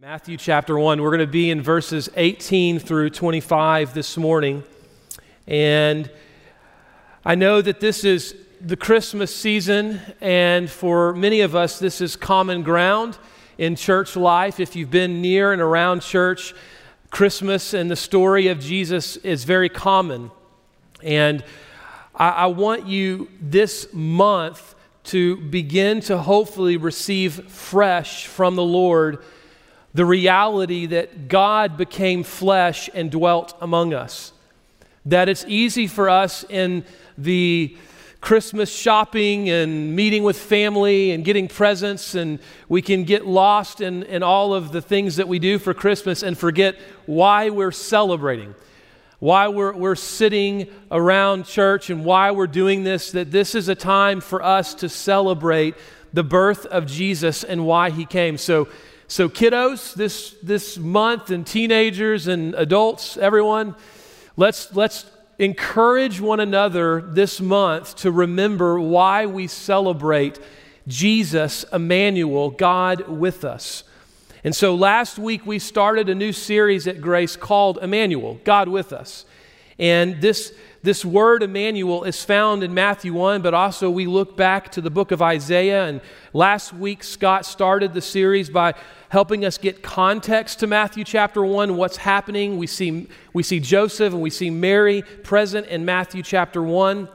Matthew chapter 1. We're going to be in verses 18 through 25 this morning. And I know that this is the Christmas season, and for many of us, this is common ground in church life. If you've been near and around church, Christmas and the story of Jesus is very common. And I, I want you this month to begin to hopefully receive fresh from the Lord the reality that God became flesh and dwelt among us. That it's easy for us in the Christmas shopping and meeting with family and getting presents, and we can get lost in, in all of the things that we do for Christmas and forget why we're celebrating, why we're, we're sitting around church, and why we're doing this. That this is a time for us to celebrate the birth of Jesus and why he came. So, so, kiddos, this, this month, and teenagers and adults, everyone, let's, let's encourage one another this month to remember why we celebrate Jesus, Emmanuel, God with us. And so last week we started a new series at Grace called Emmanuel, God with us. And this, this word Emmanuel is found in Matthew 1, but also we look back to the book of Isaiah. And last week Scott started the series by helping us get context to Matthew chapter 1, what's happening. We see, we see Joseph and we see Mary present in Matthew chapter 1.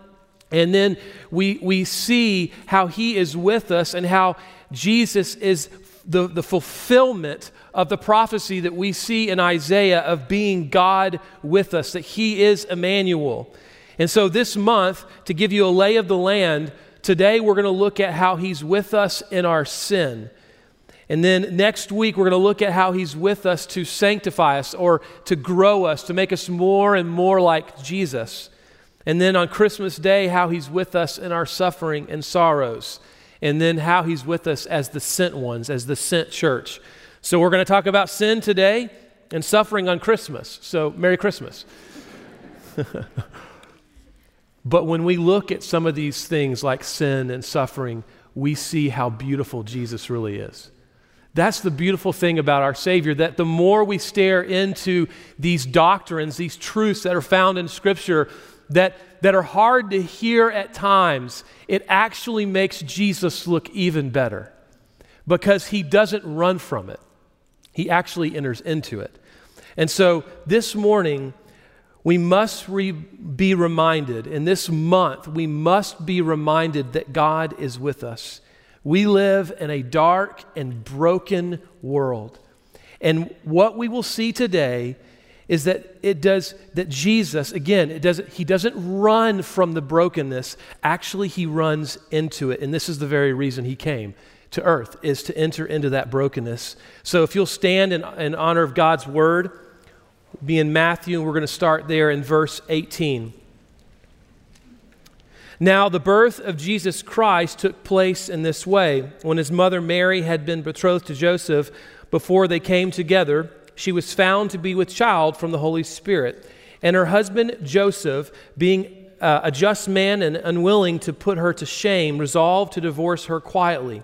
And then we, we see how he is with us and how Jesus is the, the fulfillment of the prophecy that we see in Isaiah of being God with us, that he is Emmanuel. And so this month, to give you a lay of the land, today we're going to look at how he's with us in our sin. And then next week, we're going to look at how He's with us to sanctify us or to grow us, to make us more and more like Jesus. And then on Christmas Day, how He's with us in our suffering and sorrows. And then how He's with us as the sent ones, as the sent church. So we're going to talk about sin today and suffering on Christmas. So, Merry Christmas. but when we look at some of these things like sin and suffering, we see how beautiful Jesus really is. That's the beautiful thing about our Savior, that the more we stare into these doctrines, these truths that are found in Scripture, that, that are hard to hear at times, it actually makes Jesus look even better because he doesn't run from it. He actually enters into it. And so this morning, we must re- be reminded, in this month, we must be reminded that God is with us. We live in a dark and broken world. And what we will see today is that it does that Jesus again it doesn't he doesn't run from the brokenness actually he runs into it and this is the very reason he came to earth is to enter into that brokenness so if you'll stand in, in honor of god's word be in matthew and we're going to start there in verse 18 now, the birth of Jesus Christ took place in this way. When his mother Mary had been betrothed to Joseph, before they came together, she was found to be with child from the Holy Spirit. And her husband Joseph, being uh, a just man and unwilling to put her to shame, resolved to divorce her quietly.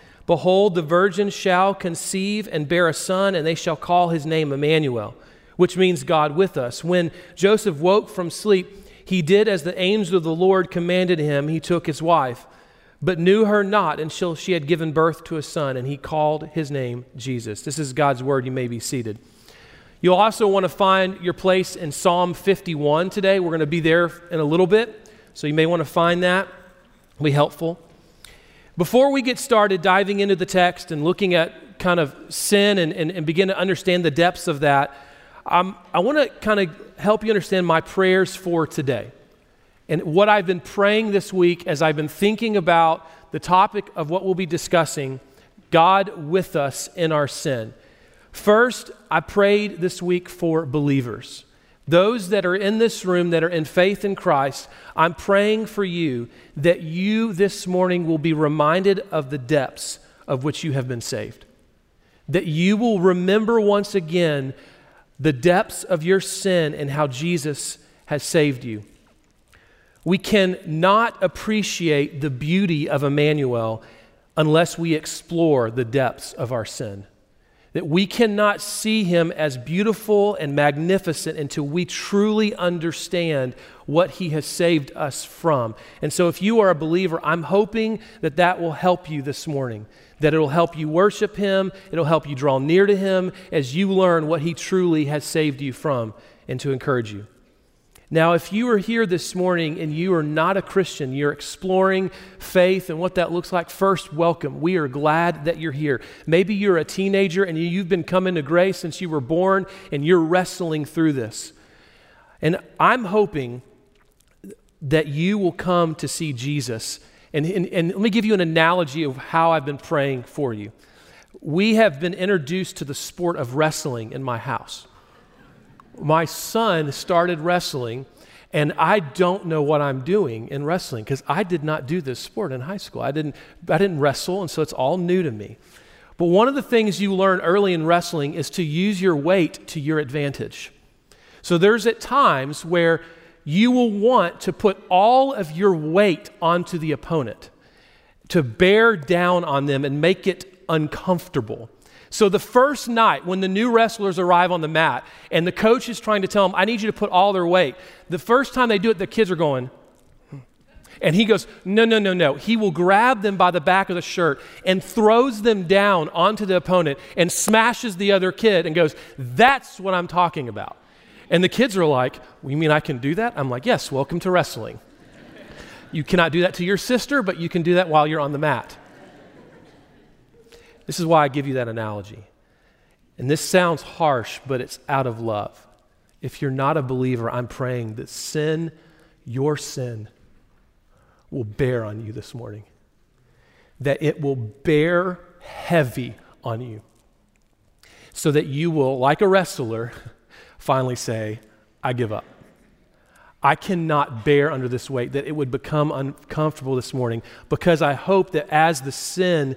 Behold, the virgin shall conceive and bear a son, and they shall call his name Emmanuel, which means God with us. When Joseph woke from sleep, he did as the angel of the Lord commanded him. He took his wife but knew her not until she had given birth to a son, and he called his name Jesus. This is God's word. You may be seated. You'll also want to find your place in Psalm 51 today. We're going to be there in a little bit, so you may want to find that. It'll be helpful. Before we get started diving into the text and looking at kind of sin and, and, and begin to understand the depths of that, um, I want to kind of help you understand my prayers for today. And what I've been praying this week as I've been thinking about the topic of what we'll be discussing God with us in our sin. First, I prayed this week for believers. Those that are in this room that are in faith in Christ, I'm praying for you that you this morning will be reminded of the depths of which you have been saved. That you will remember once again the depths of your sin and how Jesus has saved you. We cannot appreciate the beauty of Emmanuel unless we explore the depths of our sin. That we cannot see him as beautiful and magnificent until we truly understand what he has saved us from. And so, if you are a believer, I'm hoping that that will help you this morning, that it'll help you worship him, it'll help you draw near to him as you learn what he truly has saved you from, and to encourage you. Now, if you are here this morning and you are not a Christian, you're exploring faith and what that looks like, first, welcome. We are glad that you're here. Maybe you're a teenager and you've been coming to grace since you were born and you're wrestling through this. And I'm hoping that you will come to see Jesus. And, and, and let me give you an analogy of how I've been praying for you. We have been introduced to the sport of wrestling in my house my son started wrestling, and I don't know what I'm doing in wrestling because I did not do this sport in high school. I didn't, I didn't wrestle, and so it's all new to me. But one of the things you learn early in wrestling is to use your weight to your advantage. So there's at times where you will want to put all of your weight onto the opponent, to bear down on them and make it uncomfortable. So the first night when the new wrestlers arrive on the mat and the coach is trying to tell them, I need you to put all their weight, the first time they do it, the kids are going, hmm. and he goes, No, no, no, no. He will grab them by the back of the shirt and throws them down onto the opponent and smashes the other kid and goes, That's what I'm talking about. And the kids are like, well, You mean I can do that? I'm like, Yes, welcome to wrestling. You cannot do that to your sister, but you can do that while you're on the mat. This is why I give you that analogy. And this sounds harsh, but it's out of love. If you're not a believer, I'm praying that sin, your sin, will bear on you this morning. That it will bear heavy on you. So that you will, like a wrestler, finally say, I give up. I cannot bear under this weight, that it would become uncomfortable this morning because I hope that as the sin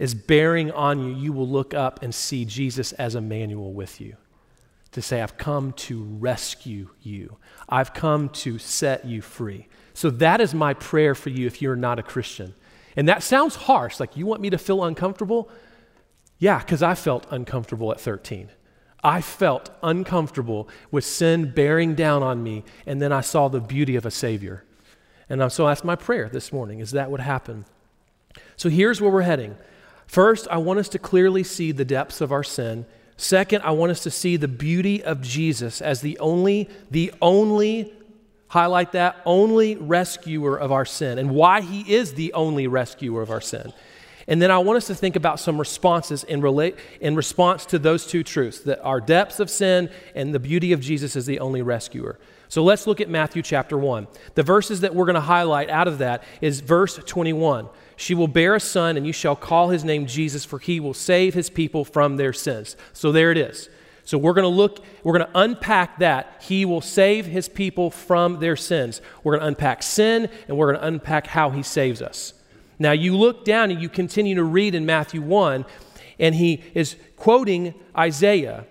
is bearing on you, you will look up and see Jesus as Emmanuel with you. To say, I've come to rescue you, I've come to set you free. So that is my prayer for you if you're not a Christian. And that sounds harsh, like you want me to feel uncomfortable? Yeah, because I felt uncomfortable at 13. I felt uncomfortable with sin bearing down on me, and then I saw the beauty of a Savior. And so that's my prayer this morning, is that would happen. So here's where we're heading. First, I want us to clearly see the depths of our sin. Second, I want us to see the beauty of Jesus as the only, the only, highlight that, only rescuer of our sin and why he is the only rescuer of our sin. And then I want us to think about some responses in, relate, in response to those two truths that our depths of sin and the beauty of Jesus as the only rescuer. So let's look at Matthew chapter 1. The verses that we're going to highlight out of that is verse 21. She will bear a son, and you shall call his name Jesus, for he will save his people from their sins. So there it is. So we're going to look, we're going to unpack that. He will save his people from their sins. We're going to unpack sin, and we're going to unpack how he saves us. Now you look down and you continue to read in Matthew 1, and he is quoting Isaiah.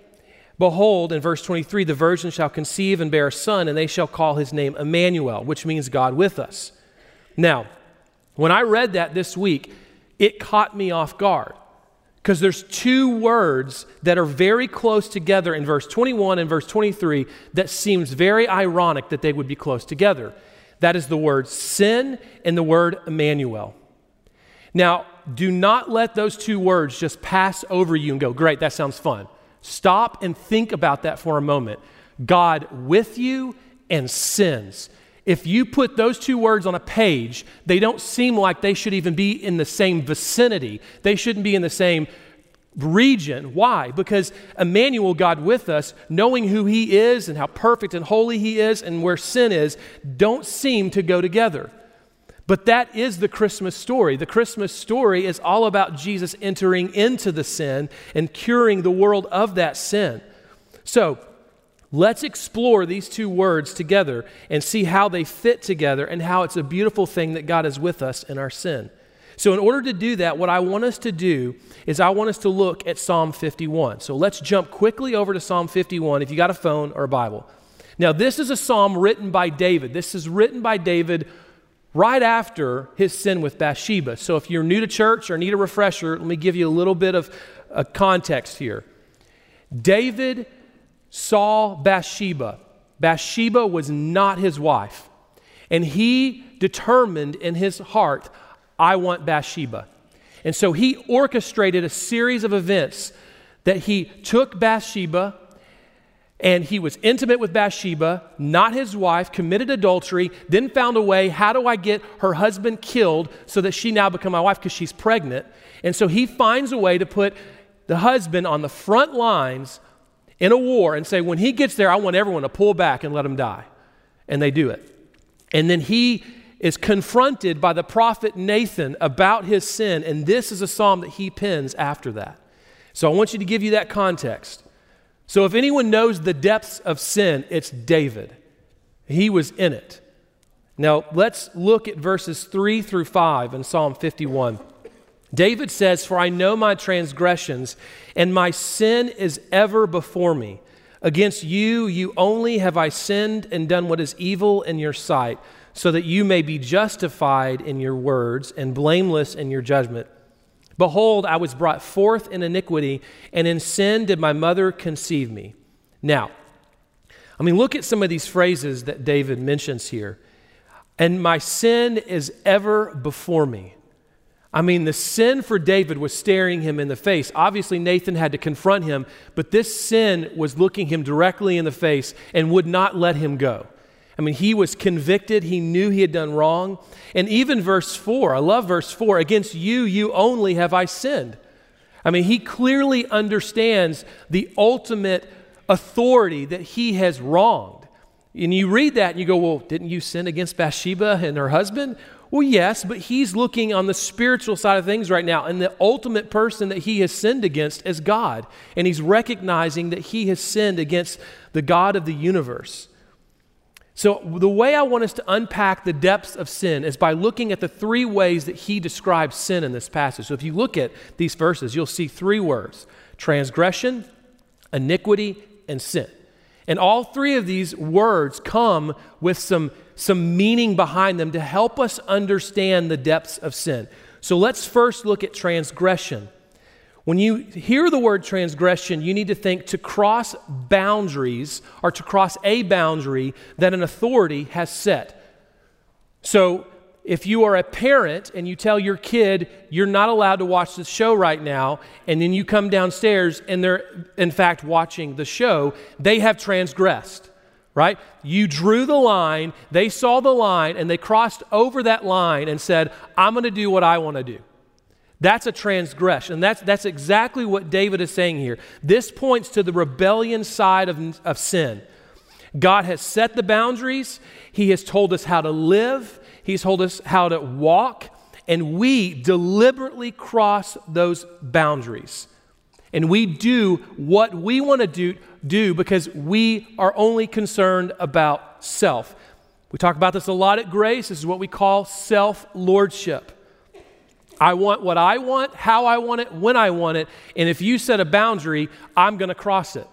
Behold, in verse 23, the virgin shall conceive and bear a son, and they shall call his name Emmanuel, which means God with us. Now, when I read that this week, it caught me off guard because there's two words that are very close together in verse 21 and verse 23 that seems very ironic that they would be close together. That is the word sin and the word Emmanuel. Now, do not let those two words just pass over you and go, great, that sounds fun. Stop and think about that for a moment. God with you and sins. If you put those two words on a page, they don't seem like they should even be in the same vicinity. They shouldn't be in the same region. Why? Because Emmanuel, God with us, knowing who He is and how perfect and holy He is and where sin is, don't seem to go together. But that is the Christmas story. The Christmas story is all about Jesus entering into the sin and curing the world of that sin. So, Let's explore these two words together and see how they fit together and how it's a beautiful thing that God is with us in our sin. So, in order to do that, what I want us to do is I want us to look at Psalm 51. So, let's jump quickly over to Psalm 51 if you got a phone or a Bible. Now, this is a psalm written by David. This is written by David right after his sin with Bathsheba. So, if you're new to church or need a refresher, let me give you a little bit of a context here. David saw Bathsheba. Bathsheba was not his wife. And he determined in his heart, I want Bathsheba. And so he orchestrated a series of events that he took Bathsheba and he was intimate with Bathsheba, not his wife, committed adultery, then found a way how do I get her husband killed so that she now become my wife because she's pregnant? And so he finds a way to put the husband on the front lines in a war and say, when he gets there, I want everyone to pull back and let him die. And they do it. And then he is confronted by the prophet Nathan about his sin, and this is a psalm that he pens after that. So I want you to give you that context. So if anyone knows the depths of sin, it's David. He was in it. Now let's look at verses 3 through 5 in Psalm 51. David says, For I know my transgressions, and my sin is ever before me. Against you, you only have I sinned and done what is evil in your sight so that you may be justified in your words and blameless in your judgment. Behold, I was brought forth in iniquity, and in sin did my mother conceive me. Now, I mean, look at some of these phrases that David mentions here. And my sin is ever before me. I mean, the sin for David was staring him in the face. Obviously, Nathan had to confront him, but this sin was looking him directly in the face and would not let him go. I mean, he was convicted. He knew he had done wrong. And even verse 4, I love verse 4 against you, you only have I sinned. I mean, he clearly understands the ultimate authority that he has wronged. And you read that and you go, well, didn't you sin against Bathsheba and her husband? Well, yes, but he's looking on the spiritual side of things right now. And the ultimate person that he has sinned against is God. And he's recognizing that he has sinned against the God of the universe. So, the way I want us to unpack the depths of sin is by looking at the three ways that he describes sin in this passage. So, if you look at these verses, you'll see three words transgression, iniquity, and sin. And all three of these words come with some, some meaning behind them to help us understand the depths of sin. So, let's first look at transgression. When you hear the word transgression, you need to think to cross boundaries or to cross a boundary that an authority has set. So, if you are a parent and you tell your kid you're not allowed to watch the show right now, and then you come downstairs and they're in fact watching the show, they have transgressed, right? You drew the line, they saw the line, and they crossed over that line and said, I'm going to do what I want to do. That's a transgression. That's, that's exactly what David is saying here. This points to the rebellion side of, of sin. God has set the boundaries, He has told us how to live, He's told us how to walk, and we deliberately cross those boundaries. And we do what we want to do, do because we are only concerned about self. We talk about this a lot at Grace. This is what we call self lordship. I want what I want, how I want it, when I want it. And if you set a boundary, I'm going to cross it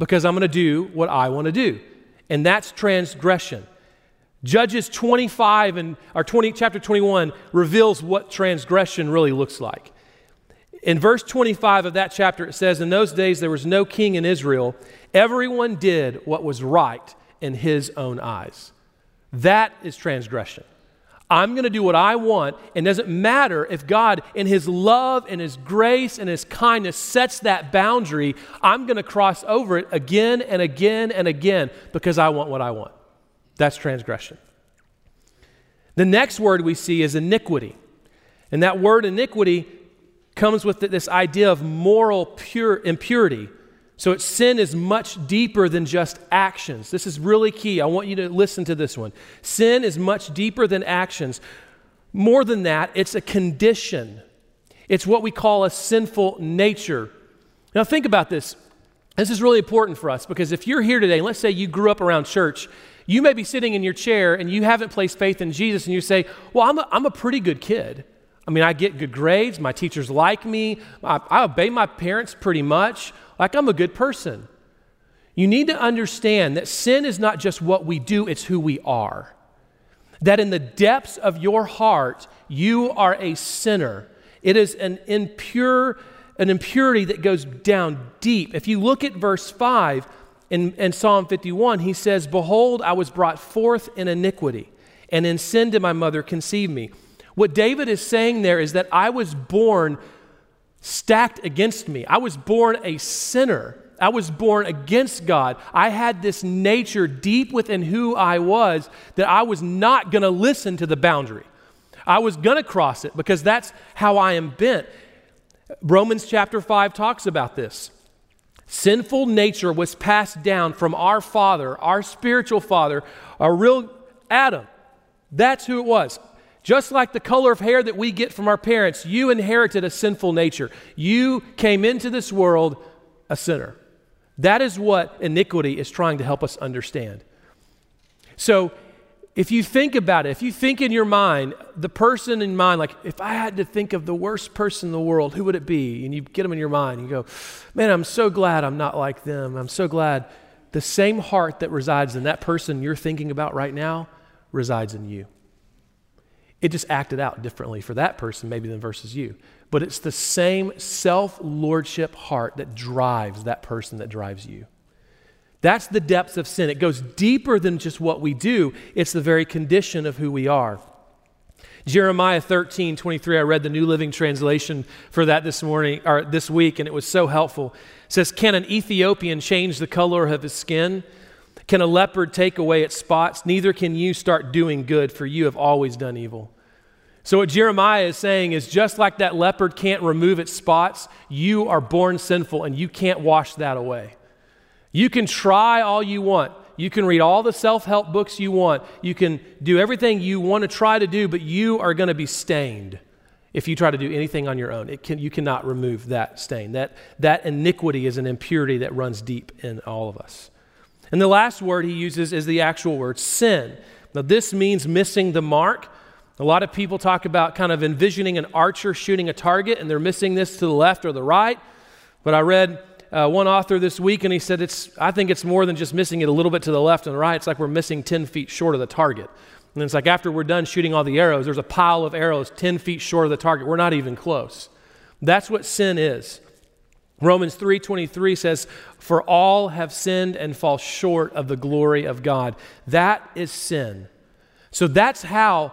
because I'm going to do what I want to do. And that's transgression. Judges 25 and or 20 chapter 21 reveals what transgression really looks like. In verse 25 of that chapter it says in those days there was no king in Israel everyone did what was right in his own eyes. That is transgression. I'm going to do what I want. And doesn't matter if God, in His love and His grace and His kindness, sets that boundary, I'm going to cross over it again and again and again because I want what I want. That's transgression. The next word we see is iniquity. And that word iniquity comes with this idea of moral pure impurity so it's sin is much deeper than just actions. This is really key. I want you to listen to this one. Sin is much deeper than actions. More than that, it's a condition. It's what we call a sinful nature. Now, think about this. This is really important for us because if you're here today, let's say you grew up around church, you may be sitting in your chair and you haven't placed faith in Jesus and you say, Well, I'm a, I'm a pretty good kid. I mean, I get good grades, my teachers like me, I, I obey my parents pretty much, like I'm a good person. You need to understand that sin is not just what we do, it's who we are. That in the depths of your heart, you are a sinner. It is an impure, an impurity that goes down deep. If you look at verse 5 in, in Psalm 51, he says, Behold, I was brought forth in iniquity, and in sin did my mother conceive me. What David is saying there is that I was born stacked against me. I was born a sinner. I was born against God. I had this nature deep within who I was that I was not going to listen to the boundary. I was going to cross it because that's how I am bent. Romans chapter 5 talks about this. Sinful nature was passed down from our father, our spiritual father, our real Adam. That's who it was. Just like the color of hair that we get from our parents, you inherited a sinful nature. You came into this world a sinner. That is what iniquity is trying to help us understand. So, if you think about it, if you think in your mind, the person in mind, like if I had to think of the worst person in the world, who would it be? And you get them in your mind, and you go, man, I'm so glad I'm not like them. I'm so glad the same heart that resides in that person you're thinking about right now resides in you. It just acted out differently for that person, maybe than versus you. But it's the same self lordship heart that drives that person that drives you. That's the depths of sin. It goes deeper than just what we do, it's the very condition of who we are. Jeremiah 13, 23, I read the New Living Translation for that this morning or this week, and it was so helpful. It says, Can an Ethiopian change the color of his skin? Can a leopard take away its spots? Neither can you start doing good, for you have always done evil. So, what Jeremiah is saying is just like that leopard can't remove its spots, you are born sinful and you can't wash that away. You can try all you want. You can read all the self help books you want. You can do everything you want to try to do, but you are going to be stained if you try to do anything on your own. Can, you cannot remove that stain. That, that iniquity is an impurity that runs deep in all of us. And the last word he uses is the actual word sin. Now, this means missing the mark. A lot of people talk about kind of envisioning an archer shooting a target and they're missing this to the left or the right. But I read uh, one author this week, and he said, it's, I think it's more than just missing it a little bit to the left and the right. It's like we're missing 10 feet short of the target. And it's like after we're done shooting all the arrows, there's a pile of arrows 10 feet short of the target. We're not even close. That's what sin is. Romans 3:23 says, "For all have sinned and fall short of the glory of God." That is sin. So that's how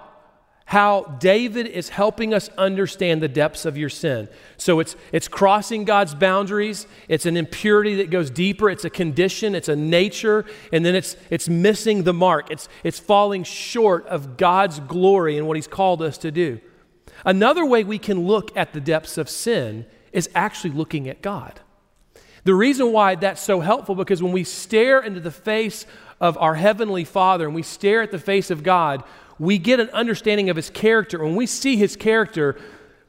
how David is helping us understand the depths of your sin. So it's, it's crossing God's boundaries, it's an impurity that goes deeper, it's a condition, it's a nature, and then it's, it's missing the mark. It's, it's falling short of God's glory and what He's called us to do. Another way we can look at the depths of sin is actually looking at God. The reason why that's so helpful because when we stare into the face of our heavenly Father and we stare at the face of God, we get an understanding of his character. When we see his character,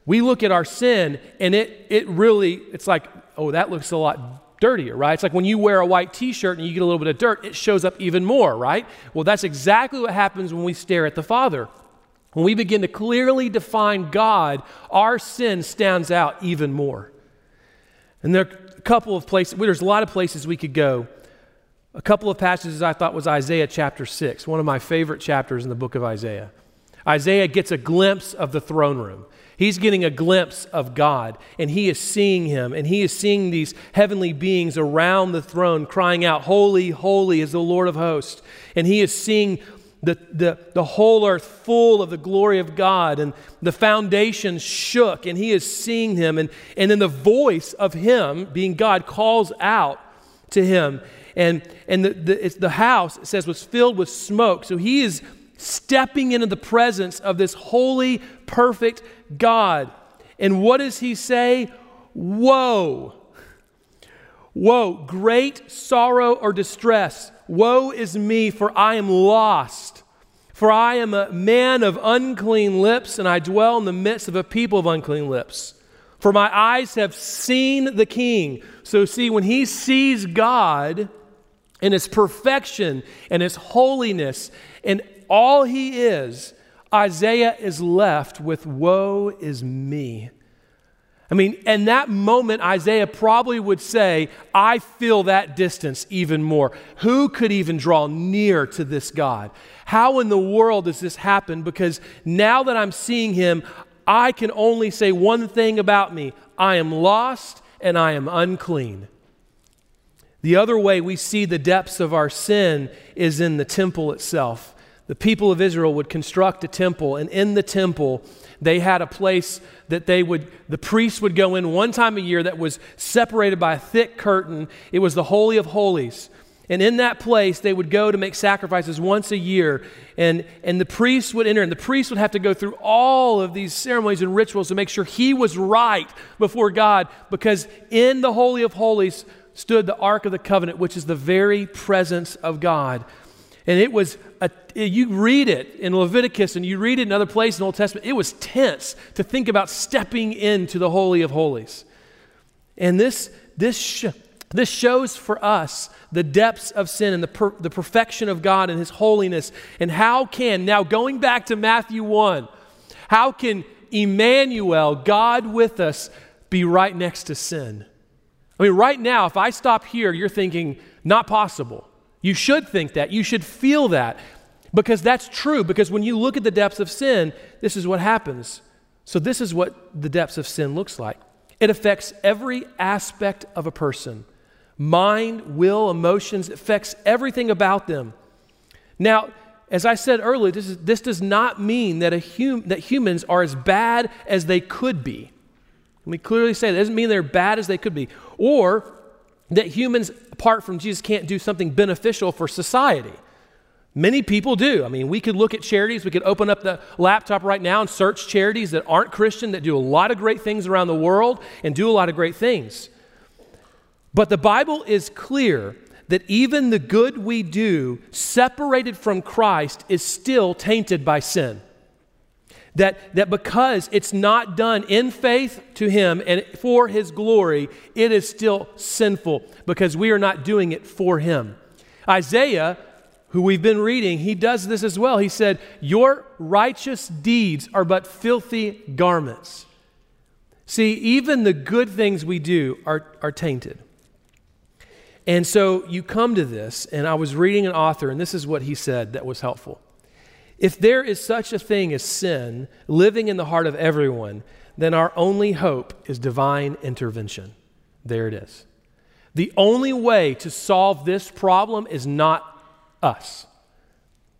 we look at our sin and it, it really, it's like, oh, that looks a lot dirtier, right? It's like when you wear a white t shirt and you get a little bit of dirt, it shows up even more, right? Well, that's exactly what happens when we stare at the Father. When we begin to clearly define God, our sin stands out even more. And there are a couple of places, well, there's a lot of places we could go. A couple of passages I thought was Isaiah chapter 6, one of my favorite chapters in the book of Isaiah. Isaiah gets a glimpse of the throne room. He's getting a glimpse of God, and he is seeing him, and he is seeing these heavenly beings around the throne crying out, Holy, holy is the Lord of hosts. And he is seeing the, the, the whole earth full of the glory of God, and the foundations shook, and he is seeing him. And, and then the voice of him, being God, calls out to him and, and the, the, the house, it says, was filled with smoke. So he is stepping into the presence of this holy, perfect God. And what does he say? Woe! Woe, great sorrow or distress. Woe is me, for I am lost. For I am a man of unclean lips, and I dwell in the midst of a people of unclean lips. For my eyes have seen the King. So, see, when he sees God in his perfection and his holiness and all he is, Isaiah is left with, Woe is me. I mean, in that moment, Isaiah probably would say, I feel that distance even more. Who could even draw near to this God? How in the world does this happen? Because now that I'm seeing him, I can only say one thing about me I am lost and I am unclean. The other way we see the depths of our sin is in the temple itself. The people of Israel would construct a temple, and in the temple, they had a place that they would, the priests would go in one time a year that was separated by a thick curtain. It was the Holy of Holies. And in that place, they would go to make sacrifices once a year. And, and the priests would enter, and the priests would have to go through all of these ceremonies and rituals to make sure he was right before God, because in the Holy of Holies stood the Ark of the Covenant, which is the very presence of God. And it was, a, you read it in Leviticus and you read it in other places in the Old Testament, it was tense to think about stepping into the Holy of Holies. And this, this, sh- this shows for us the depths of sin and the, per- the perfection of God and His holiness. And how can, now going back to Matthew 1, how can Emmanuel, God with us, be right next to sin? I mean, right now, if I stop here, you're thinking, not possible. You should think that. You should feel that. Because that's true. Because when you look at the depths of sin, this is what happens. So, this is what the depths of sin looks like it affects every aspect of a person mind, will, emotions, it affects everything about them. Now, as I said earlier, this, is, this does not mean that, a hum, that humans are as bad as they could be. Let me clearly say that. It doesn't mean they're bad as they could be. Or that humans, apart from Jesus, can't do something beneficial for society. Many people do. I mean, we could look at charities. We could open up the laptop right now and search charities that aren't Christian, that do a lot of great things around the world and do a lot of great things. But the Bible is clear that even the good we do, separated from Christ, is still tainted by sin. That, that because it's not done in faith to Him and for His glory, it is still sinful because we are not doing it for Him. Isaiah, who we've been reading, he does this as well. He said, Your righteous deeds are but filthy garments. See, even the good things we do are, are tainted. And so you come to this, and I was reading an author, and this is what he said that was helpful. If there is such a thing as sin living in the heart of everyone, then our only hope is divine intervention. There it is. The only way to solve this problem is not us.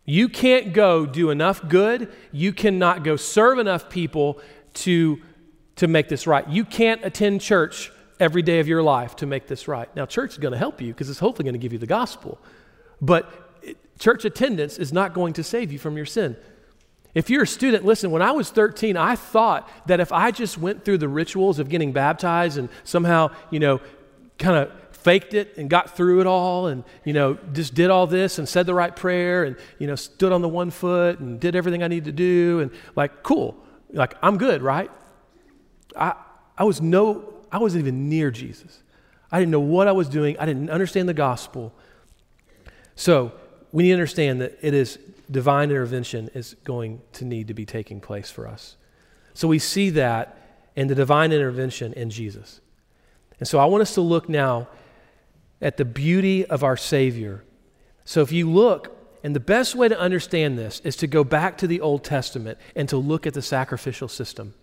You can't go do enough good. You cannot go serve enough people to, to make this right. You can't attend church every day of your life to make this right. Now, church is going to help you because it's hopefully going to give you the gospel. But church attendance is not going to save you from your sin. If you're a student, listen, when I was 13, I thought that if I just went through the rituals of getting baptized and somehow, you know, kind of faked it and got through it all and, you know, just did all this and said the right prayer and, you know, stood on the one foot and did everything I needed to do and like, cool. Like, I'm good, right? I, I was no, I wasn't even near Jesus. I didn't know what I was doing. I didn't understand the gospel. So we need to understand that it is divine intervention is going to need to be taking place for us. So we see that in the divine intervention in Jesus. And so I want us to look now at the beauty of our Savior. So if you look, and the best way to understand this is to go back to the Old Testament and to look at the sacrificial system.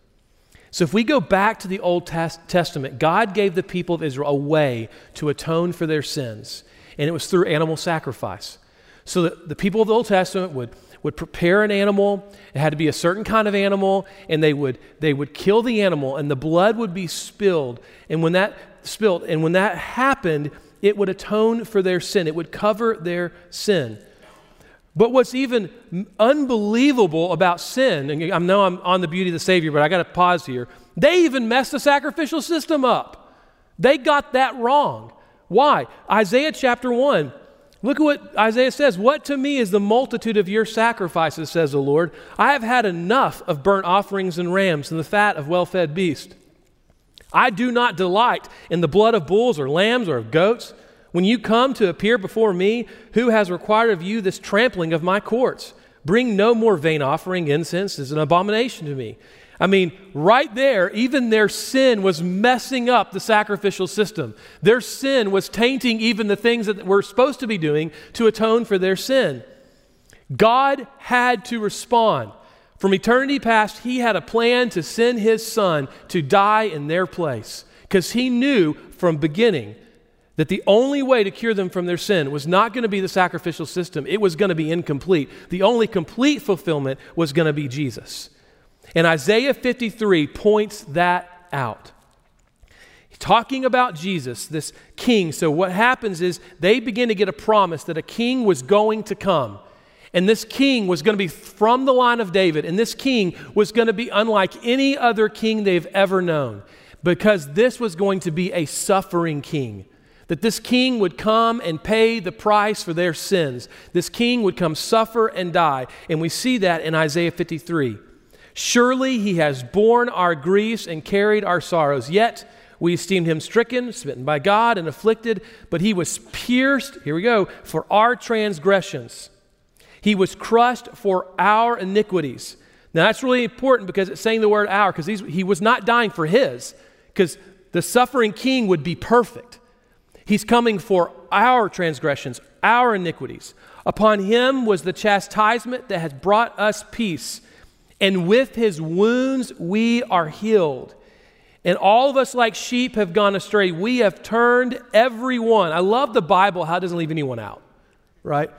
So if we go back to the Old Testament, God gave the people of Israel a way to atone for their sins, and it was through animal sacrifice. So that the people of the Old Testament would, would prepare an animal. It had to be a certain kind of animal, and they would, they would kill the animal, and the blood would be spilled. And when that spilled, and when that happened, it would atone for their sin. It would cover their sin. But what's even unbelievable about sin, and I know I'm on the beauty of the Savior, but I got to pause here. They even messed the sacrificial system up. They got that wrong. Why? Isaiah chapter 1 Look at what Isaiah says. What to me is the multitude of your sacrifices, says the Lord. I have had enough of burnt offerings and rams and the fat of well fed beasts. I do not delight in the blood of bulls or lambs or of goats. When you come to appear before me, who has required of you this trampling of my courts? Bring no more vain offering. Incense is an abomination to me. I mean, right there, even their sin was messing up the sacrificial system. Their sin was tainting even the things that we're supposed to be doing to atone for their sin. God had to respond. From eternity past, He had a plan to send His Son to die in their place because He knew from beginning that the only way to cure them from their sin was not going to be the sacrificial system, it was going to be incomplete. The only complete fulfillment was going to be Jesus. And Isaiah 53 points that out. Talking about Jesus, this king. So, what happens is they begin to get a promise that a king was going to come. And this king was going to be from the line of David. And this king was going to be unlike any other king they've ever known because this was going to be a suffering king. That this king would come and pay the price for their sins. This king would come suffer and die. And we see that in Isaiah 53. Surely he has borne our griefs and carried our sorrows. Yet we esteemed him stricken, smitten by God, and afflicted, but he was pierced, here we go, for our transgressions. He was crushed for our iniquities. Now that's really important because it's saying the word our, because he was not dying for his, because the suffering king would be perfect. He's coming for our transgressions, our iniquities. Upon him was the chastisement that has brought us peace and with his wounds we are healed. And all of us, like sheep, have gone astray. We have turned everyone. I love the Bible, how it doesn't leave anyone out, right?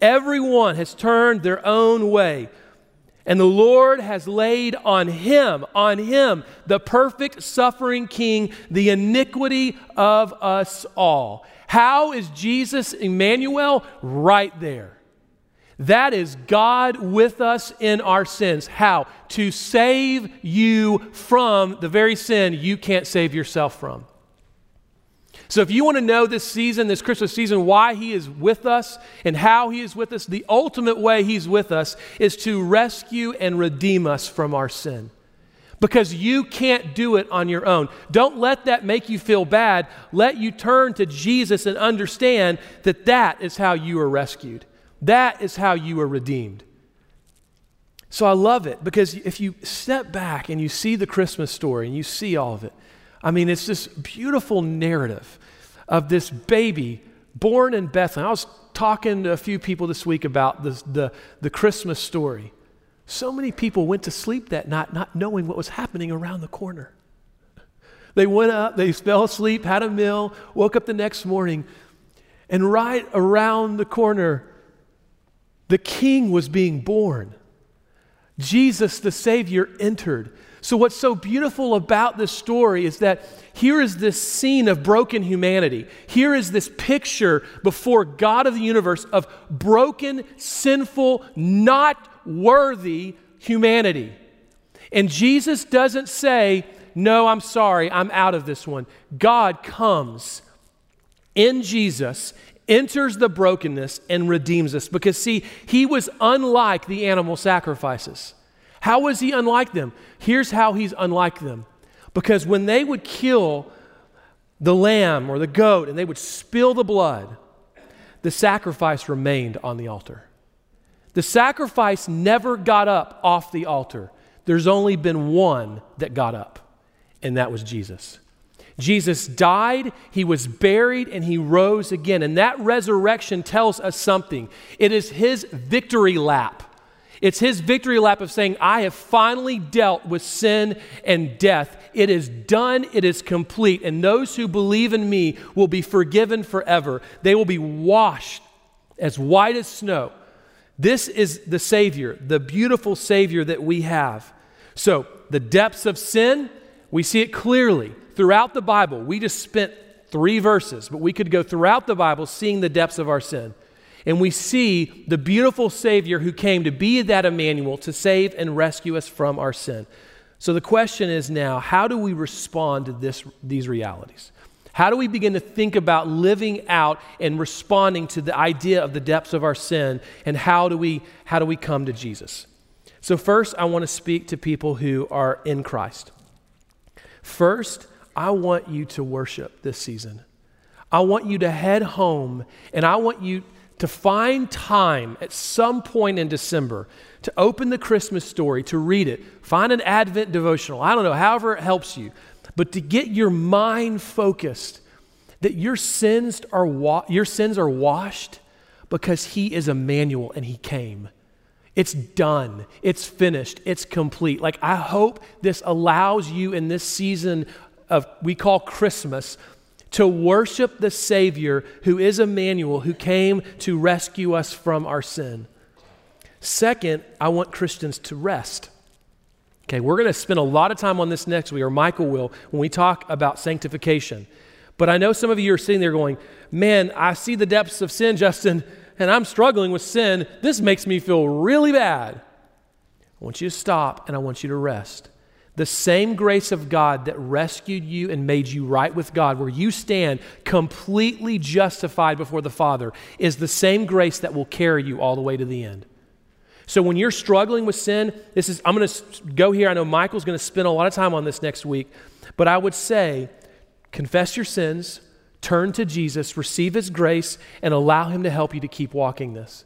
Everyone has turned their own way. And the Lord has laid on him, on him, the perfect suffering king, the iniquity of us all. How is Jesus Emmanuel? Right there. That is God with us in our sins. How? To save you from the very sin you can't save yourself from. So, if you want to know this season, this Christmas season, why He is with us and how He is with us, the ultimate way He's with us is to rescue and redeem us from our sin. Because you can't do it on your own. Don't let that make you feel bad. Let you turn to Jesus and understand that that is how you are rescued. That is how you are redeemed. So I love it because if you step back and you see the Christmas story and you see all of it, I mean, it's this beautiful narrative of this baby born in Bethlehem. I was talking to a few people this week about the, the, the Christmas story. So many people went to sleep that night not knowing what was happening around the corner. They went up, they fell asleep, had a meal, woke up the next morning, and right around the corner, the king was being born. Jesus, the Savior, entered. So, what's so beautiful about this story is that here is this scene of broken humanity. Here is this picture before God of the universe of broken, sinful, not worthy humanity. And Jesus doesn't say, No, I'm sorry, I'm out of this one. God comes in Jesus enters the brokenness and redeems us. Because, see, he was unlike the animal sacrifices. How was he unlike them? Here's how he's unlike them. Because when they would kill the lamb or the goat and they would spill the blood, the sacrifice remained on the altar. The sacrifice never got up off the altar. There's only been one that got up, and that was Jesus. Jesus died, he was buried, and he rose again. And that resurrection tells us something. It is his victory lap. It's his victory lap of saying, I have finally dealt with sin and death. It is done, it is complete. And those who believe in me will be forgiven forever. They will be washed as white as snow. This is the Savior, the beautiful Savior that we have. So, the depths of sin, we see it clearly throughout the Bible. We just spent three verses, but we could go throughout the Bible seeing the depths of our sin. And we see the beautiful Savior who came to be that Emmanuel to save and rescue us from our sin. So the question is now how do we respond to this, these realities? How do we begin to think about living out and responding to the idea of the depths of our sin? And how do we, how do we come to Jesus? So, first, I want to speak to people who are in Christ. First, I want you to worship this season. I want you to head home and I want you to find time at some point in December to open the Christmas story, to read it, find an Advent devotional. I don't know, however it helps you, but to get your mind focused that your sins are wa- your sins are washed because he is Emmanuel and he came. It's done. It's finished. It's complete. Like I hope this allows you in this season of we call Christmas to worship the Savior who is Immanuel, who came to rescue us from our sin. Second, I want Christians to rest. Okay, we're going to spend a lot of time on this next week, or Michael will, when we talk about sanctification. But I know some of you are sitting there going, Man, I see the depths of sin, Justin, and I'm struggling with sin. This makes me feel really bad. I want you to stop and I want you to rest. The same grace of God that rescued you and made you right with God, where you stand completely justified before the Father, is the same grace that will carry you all the way to the end. So when you're struggling with sin, this is I'm going to go here. I know Michael's going to spend a lot of time on this next week, but I would say confess your sins, turn to Jesus, receive his grace and allow him to help you to keep walking this.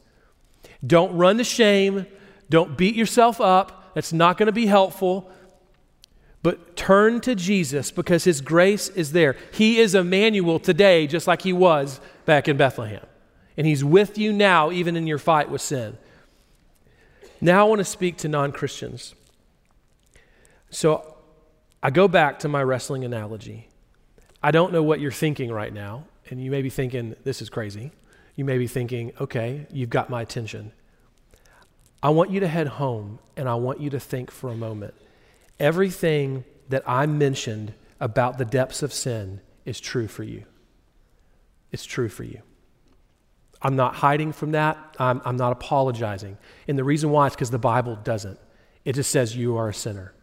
Don't run to shame, don't beat yourself up. That's not going to be helpful. But turn to Jesus because his grace is there. He is Immanuel today, just like he was back in Bethlehem. And he's with you now, even in your fight with sin. Now I want to speak to non Christians. So I go back to my wrestling analogy. I don't know what you're thinking right now, and you may be thinking, this is crazy. You may be thinking, okay, you've got my attention. I want you to head home and I want you to think for a moment everything that I mentioned about the depths of sin is true for you. It's true for you. I'm not hiding from that. I'm, I'm not apologizing. And the reason why is because the Bible doesn't. It just says you are a sinner.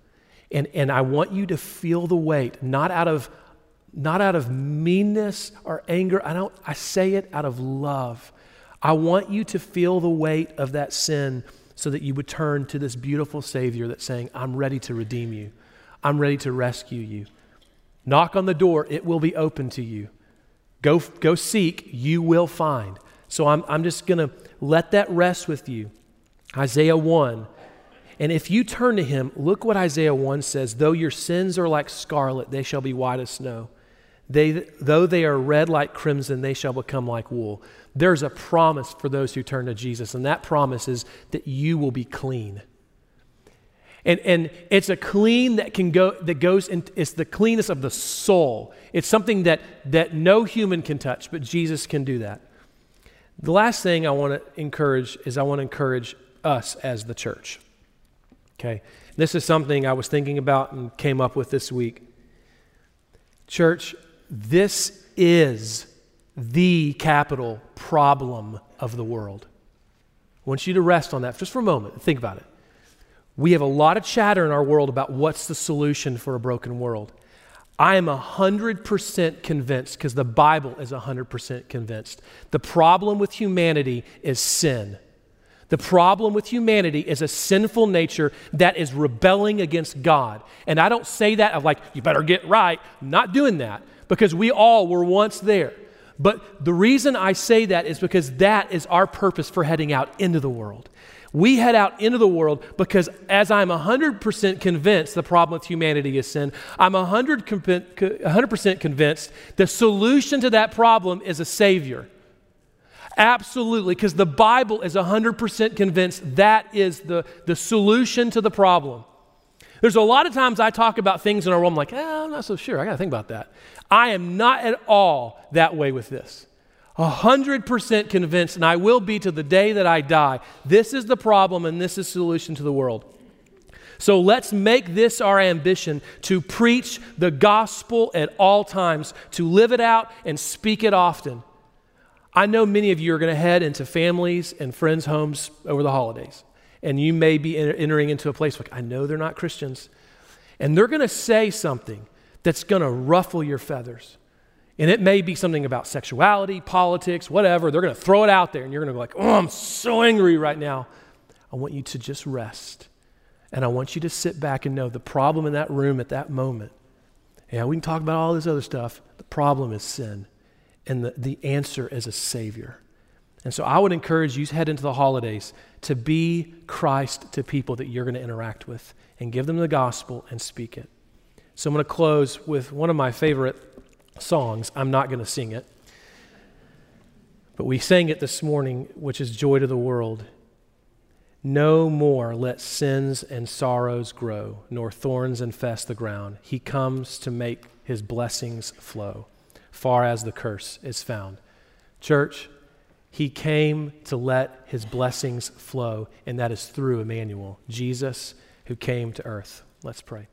And, and I want you to feel the weight, not out of, not out of meanness or anger. I, don't, I say it out of love. I want you to feel the weight of that sin so that you would turn to this beautiful Savior that's saying, I'm ready to redeem you. I'm ready to rescue you. Knock on the door, it will be open to you. Go, go seek, you will find. So I'm, I'm just going to let that rest with you. Isaiah 1. And if you turn to him, look what Isaiah 1 says Though your sins are like scarlet, they shall be white as snow. They, though they are red like crimson, they shall become like wool. There's a promise for those who turn to Jesus, and that promise is that you will be clean. And, and it's a clean that can go that goes in, it's the cleanness of the soul. It's something that, that no human can touch, but Jesus can do that. The last thing I want to encourage is I want to encourage us as the church. Okay? This is something I was thinking about and came up with this week. Church, this is the capital problem of the world. I want you to rest on that just for a moment think about it. We have a lot of chatter in our world about what's the solution for a broken world. I am 100% convinced, because the Bible is 100% convinced. The problem with humanity is sin. The problem with humanity is a sinful nature that is rebelling against God. And I don't say that of like, you better get right. I'm not doing that because we all were once there. But the reason I say that is because that is our purpose for heading out into the world. We head out into the world because, as I'm 100% convinced the problem with humanity is sin, I'm 100% convinced the solution to that problem is a Savior. Absolutely, because the Bible is 100% convinced that is the, the solution to the problem. There's a lot of times I talk about things in our world, I'm like, eh, I'm not so sure. I got to think about that. I am not at all that way with this. 100% convinced, and I will be to the day that I die. This is the problem, and this is the solution to the world. So let's make this our ambition to preach the gospel at all times, to live it out and speak it often. I know many of you are going to head into families and friends' homes over the holidays, and you may be entering into a place like, I know they're not Christians, and they're going to say something that's going to ruffle your feathers. And it may be something about sexuality, politics, whatever. They're going to throw it out there, and you're going to go like, "Oh, I'm so angry right now." I want you to just rest, and I want you to sit back and know the problem in that room at that moment Yeah, we can talk about all this other stuff. The problem is sin, and the, the answer is a Savior. And so I would encourage you to head into the holidays to be Christ to people that you're going to interact with and give them the gospel and speak it. So I'm going to close with one of my favorite songs. I'm not going to sing it, but we sang it this morning, which is Joy to the World. No more let sins and sorrows grow, nor thorns infest the ground. He comes to make his blessings flow, far as the curse is found. Church, he came to let his blessings flow, and that is through Immanuel, Jesus, who came to earth. Let's pray.